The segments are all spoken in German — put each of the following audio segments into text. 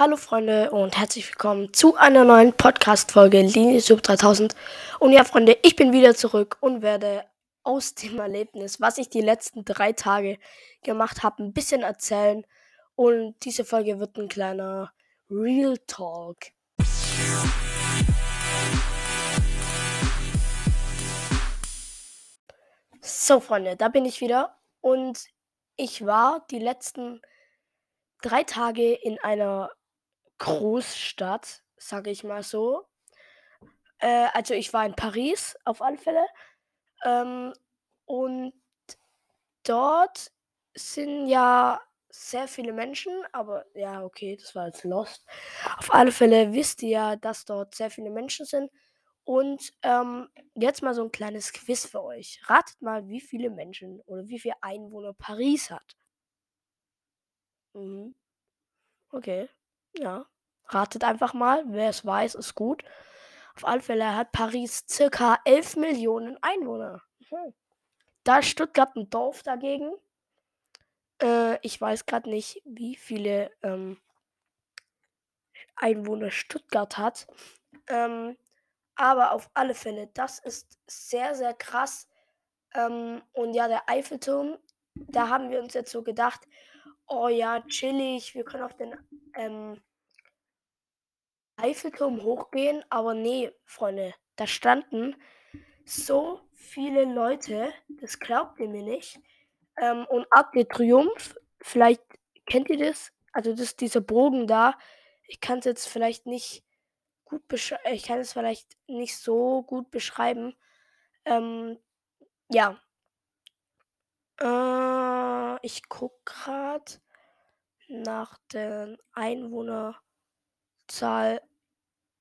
Hallo Freunde und herzlich willkommen zu einer neuen Podcast-Folge LinieSub 3000. Und ja, Freunde, ich bin wieder zurück und werde aus dem Erlebnis, was ich die letzten drei Tage gemacht habe, ein bisschen erzählen. Und diese Folge wird ein kleiner Real Talk. So, Freunde, da bin ich wieder. Und ich war die letzten drei Tage in einer Großstadt, sage ich mal so. Äh, also ich war in Paris auf alle Fälle. Ähm, und dort sind ja sehr viele Menschen, aber ja, okay, das war jetzt Lost. Auf alle Fälle wisst ihr ja, dass dort sehr viele Menschen sind. Und ähm, jetzt mal so ein kleines Quiz für euch. Ratet mal, wie viele Menschen oder wie viele Einwohner Paris hat. Mhm. Okay, ja. Ratet einfach mal. Wer es weiß, ist gut. Auf alle Fälle hat Paris circa 11 Millionen Einwohner. Mhm. Da ist Stuttgart ein Dorf dagegen. Äh, ich weiß gerade nicht, wie viele ähm, Einwohner Stuttgart hat. Ähm, aber auf alle Fälle, das ist sehr, sehr krass. Ähm, und ja, der Eiffelturm, da haben wir uns jetzt so gedacht, oh ja, chillig, wir können auf den ähm, Eiffelturm hochgehen. Aber nee, Freunde, da standen so viele Leute, das glaubt ihr mir nicht. Ähm, und Arc de Triomphe, vielleicht kennt ihr das? Also das dieser Bogen da. Ich kann es jetzt vielleicht nicht gut beschreiben. Ich kann es vielleicht nicht so gut beschreiben. Ähm, ja. Äh, ich gucke gerade nach der Einwohnerzahl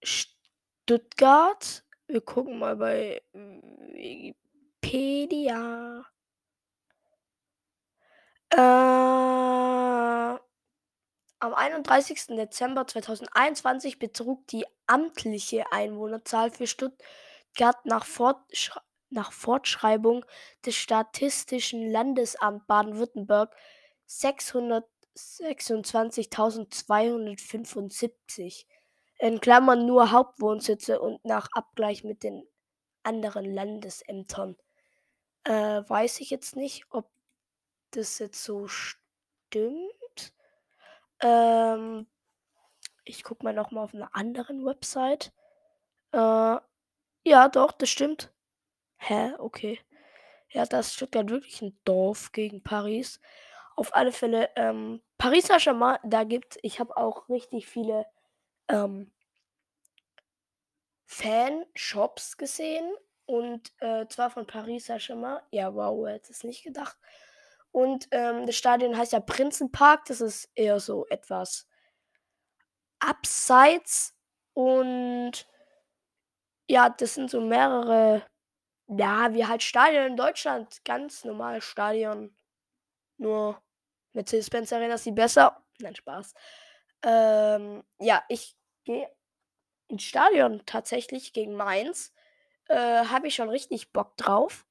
Stuttgart. Wir gucken mal bei Wikipedia. Äh, am 31. Dezember 2021 betrug die amtliche Einwohnerzahl für Stuttgart nach, Fortsch nach Fortschreibung des Statistischen Landesamt Baden-Württemberg 626.275. In Klammern nur Hauptwohnsitze und nach Abgleich mit den anderen Landesämtern. Äh, weiß ich jetzt nicht, ob das jetzt so stimmt. Ähm, ich gucke mal noch mal auf einer anderen Website. Äh, ja, doch, das stimmt. Hä? Okay. Ja, das ist Stuttgart wirklich ein Dorf gegen Paris. Auf alle Fälle, ähm, Paris Saint-Germain, da gibt ich habe auch richtig viele ähm, Fanshops gesehen und äh, zwar von Paris Saint-Germain. Ja, wow, hätte es nicht gedacht. Und ähm, das Stadion heißt ja Prinzenpark. Das ist eher so etwas abseits. Und ja, das sind so mehrere, ja, wie halt Stadien in Deutschland. Ganz normal Stadion. Nur Mercedes-Benz Arena ist die besser. Nein, Spaß. Ähm, ja, ich gehe ins Stadion tatsächlich gegen Mainz. Äh, Habe ich schon richtig Bock drauf.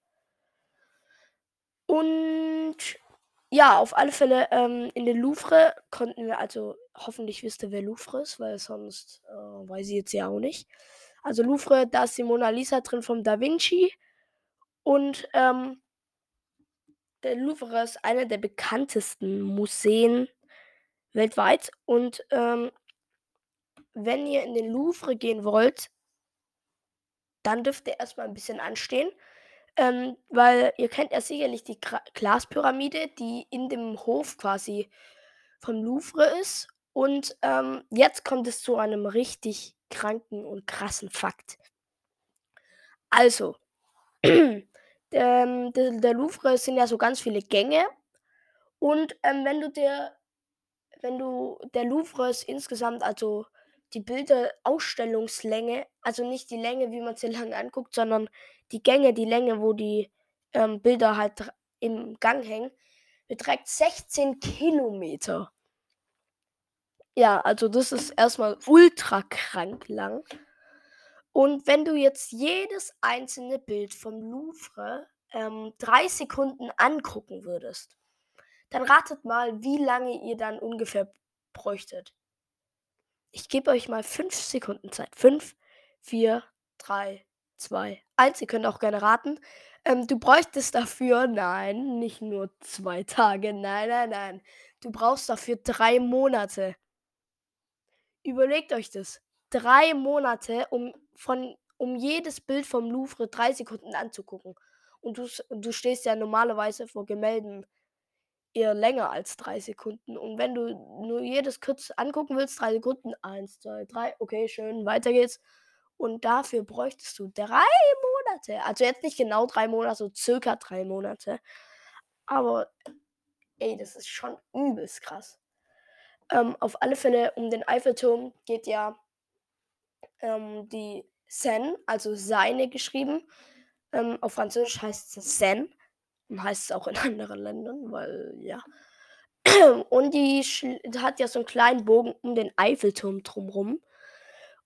Und ja, auf alle Fälle ähm, in den Louvre konnten wir, also hoffentlich wisst ihr, wer Louvre ist, weil sonst äh, weiß ich jetzt ja auch nicht. Also Louvre, da ist die Mona Lisa drin vom Da Vinci. Und ähm, der Louvre ist einer der bekanntesten Museen weltweit. Und ähm, wenn ihr in den Louvre gehen wollt, dann dürft ihr erstmal ein bisschen anstehen. Ähm, weil ihr kennt ja sicherlich die Gra Glaspyramide, die in dem Hof quasi vom Louvre ist. Und ähm, jetzt kommt es zu einem richtig kranken und krassen Fakt. Also, ähm, der, der Louvre sind ja so ganz viele Gänge. Und ähm, wenn du dir, wenn du, der Louvre ist insgesamt, also die Bilder-Ausstellungslänge, also nicht die Länge, wie man sie lang anguckt, sondern die Gänge, die Länge, wo die ähm, Bilder halt im Gang hängen, beträgt 16 Kilometer. Ja, also das ist erstmal ultra krank lang. Und wenn du jetzt jedes einzelne Bild vom Louvre ähm, drei Sekunden angucken würdest, dann ratet mal, wie lange ihr dann ungefähr bräuchtet. Ich gebe euch mal 5 Sekunden Zeit. 5, 4, 3, 2, 1. Ihr könnt auch gerne raten. Ähm, du bräuchtest dafür, nein, nicht nur zwei Tage, nein, nein, nein. Du brauchst dafür drei Monate. Überlegt euch das. Drei Monate, um, von, um jedes Bild vom Louvre drei Sekunden anzugucken. Und du, du stehst ja normalerweise vor Gemälden eher länger als drei Sekunden. Und wenn du nur jedes kurz angucken willst, drei Sekunden, eins, zwei, drei, okay, schön, weiter geht's. Und dafür bräuchtest du drei Monate. Also jetzt nicht genau drei Monate, so circa drei Monate. Aber ey, das ist schon übelst krass. Ähm, auf alle Fälle um den Eiffelturm geht ja ähm, die Seine, also Seine geschrieben. Ähm, auf Französisch heißt es Seine und heißt es auch in anderen Ländern, weil ja. Und die hat ja so einen kleinen Bogen um den Eiffelturm drumherum.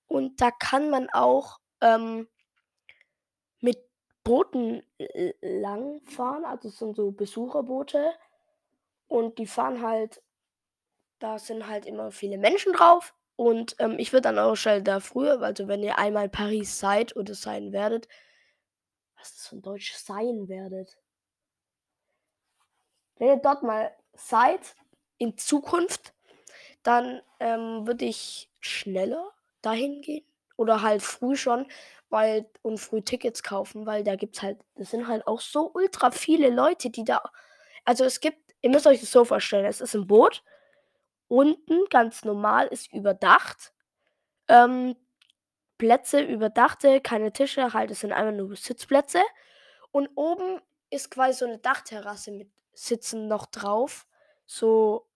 Und da kann man auch ähm, mit Booten lang fahren. Also es sind so Besucherboote. Und die fahren halt, da sind halt immer viele Menschen drauf. Und ähm, ich würde an eurer Stelle da früher, also wenn ihr einmal in Paris seid oder sein werdet, was ist von Deutsch sein werdet? Wenn ihr dort mal seid, in Zukunft, dann ähm, würde ich schneller dahin gehen. Oder halt früh schon, weil und früh Tickets kaufen, weil da gibt's halt, das sind halt auch so ultra viele Leute, die da. Also es gibt, ihr müsst euch das so vorstellen, es ist ein Boot. Unten ganz normal ist überdacht. Ähm, Plätze überdachte, keine Tische, halt, es sind einfach nur Sitzplätze. Und oben ist quasi so eine Dachterrasse mit Sitzen noch drauf. So,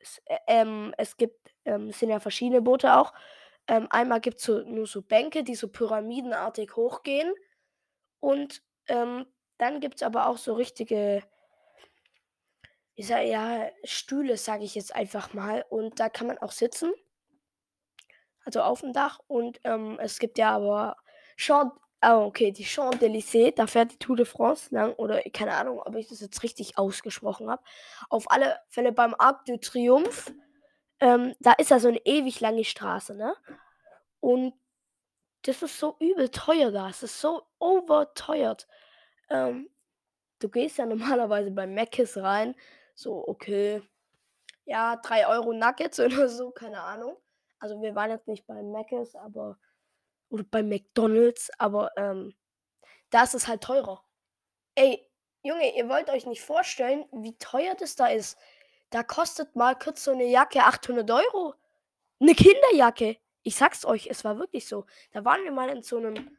es, ähm, es gibt, ähm, sind ja verschiedene Boote auch. Ähm, einmal gibt es so, nur so Bänke, die so pyramidenartig hochgehen. Und ähm, dann gibt es aber auch so richtige, ich sag, ja, Stühle, sage ich jetzt einfach mal. Und da kann man auch sitzen. Also auf dem Dach. Und ähm, es gibt ja aber Champ, oh, okay, die Champs-Élysées, da fährt die Tour de France lang. Oder keine Ahnung, ob ich das jetzt richtig ausgesprochen habe. Auf alle Fälle beim Arc de Triomphe. Ähm, da ist ja so eine ewig lange Straße, ne? Und das ist so übel teuer da. Es ist so overteuert. Ähm, du gehst ja normalerweise bei Mc's rein. So, okay. Ja, 3 Euro Nuggets oder so, keine Ahnung. Also wir waren jetzt nicht bei Mc's, aber. Oder bei McDonalds, aber ähm, da ist es halt teurer. Ey, Junge, ihr wollt euch nicht vorstellen, wie teuer das da ist. Da kostet mal kurz so eine Jacke 800 Euro. Eine Kinderjacke. Ich sag's euch, es war wirklich so. Da waren wir mal in so einem,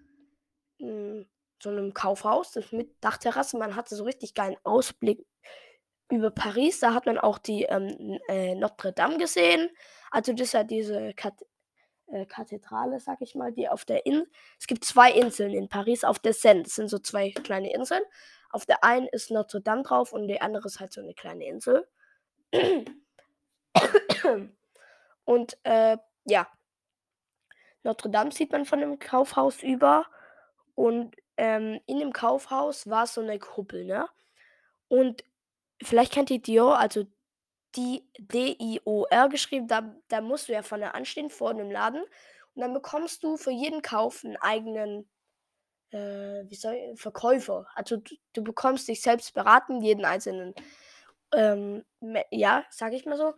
in so einem Kaufhaus, das mit Dachterrasse. Man hatte so richtig geilen Ausblick über Paris. Da hat man auch die ähm, äh, Notre Dame gesehen. Also das ist ja diese Kat äh, Kathedrale, sag ich mal, die auf der Insel. Es gibt zwei Inseln in Paris auf der Seine. Das sind so zwei kleine Inseln. Auf der einen ist Notre Dame drauf und die andere ist halt so eine kleine Insel. und äh, ja, Notre Dame sieht man von dem Kaufhaus über. Und ähm, in dem Kaufhaus war so eine Kuppel, ne? Und vielleicht kennt ihr Dior, also die D-I-O-R geschrieben, da, da musst du ja vorne anstehen, vor einem Laden. Und dann bekommst du für jeden Kauf einen eigenen äh, wie soll ich, Verkäufer. Also du, du, bekommst dich selbst beraten, jeden einzelnen, ähm, ja, sag ich mal so.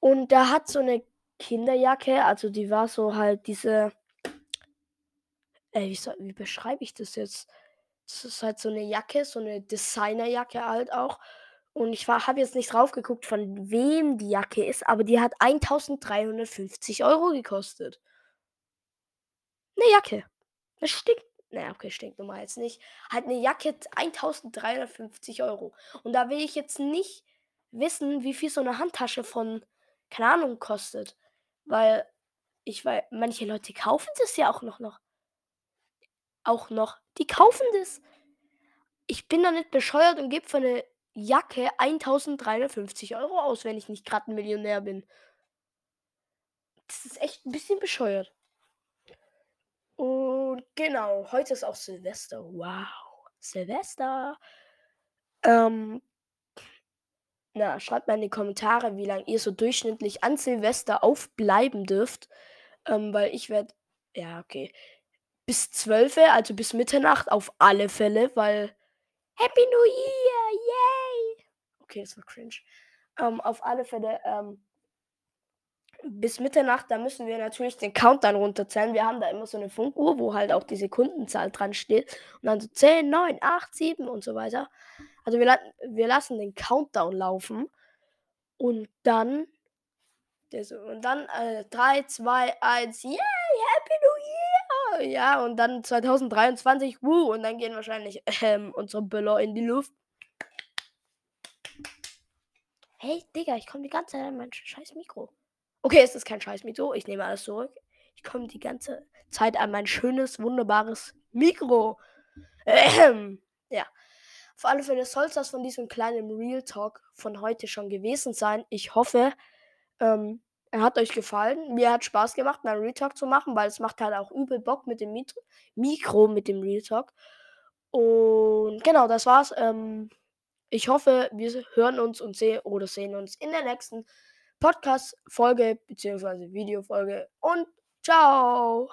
Und da hat so eine Kinderjacke, also die war so halt diese, äh, wie, soll, wie beschreibe ich das jetzt? Das ist halt so eine Jacke, so eine Designerjacke halt auch. Und ich habe jetzt nicht drauf geguckt, von wem die Jacke ist, aber die hat 1350 Euro gekostet. Eine Jacke. Das stinkt. Naja, okay, stinkt normal jetzt nicht. Halt eine Jacke 1350 Euro. Und da will ich jetzt nicht wissen, wie viel so eine Handtasche von, keine Ahnung, kostet. Weil ich weil manche Leute kaufen das ja auch noch noch. Auch noch. Die kaufen das. Ich bin da nicht bescheuert und gebe für eine Jacke 1350 Euro aus, wenn ich nicht gerade ein Millionär bin. Das ist echt ein bisschen bescheuert. Und genau, heute ist auch Silvester. Wow. Silvester. Ähm, Na, schreibt mal in die Kommentare, wie lange ihr so durchschnittlich an Silvester aufbleiben dürft. Ähm, weil ich werde, ja, okay, bis 12, also bis Mitternacht auf alle Fälle, weil Happy New Year! Okay, das war cringe. Ähm, auf alle Fälle, ähm, bis Mitternacht, da müssen wir natürlich den Countdown runterzählen. Wir haben da immer so eine Funkuhr, wo halt auch die Sekundenzahl dran steht. Und dann so 10, 9, 8, 7 und so weiter. Also wir, wir lassen den Countdown laufen. Und dann. Und dann äh, 3, 2, 1, yay, Happy New Year! Ja, und dann 2023, wuh, und dann gehen wahrscheinlich ähm, unsere Böller in die Luft. Hey, Digga, ich komme die ganze Zeit an mein scheiß Mikro. Okay, es ist kein scheiß Mikro, ich nehme alles zurück. Ich komme die ganze Zeit an mein schönes, wunderbares Mikro. Ähm, ja. Auf alle Fälle soll es das von diesem kleinen Real Talk von heute schon gewesen sein. Ich hoffe, ähm, er hat euch gefallen. Mir hat Spaß gemacht, einen Real Talk zu machen, weil es macht halt auch übel Bock mit dem Mikro, Mikro mit dem Real Talk. Und genau, das war's. Ähm, ich hoffe, wir hören uns und sehen oder sehen uns in der nächsten Podcast-Folge bzw. Videofolge und ciao!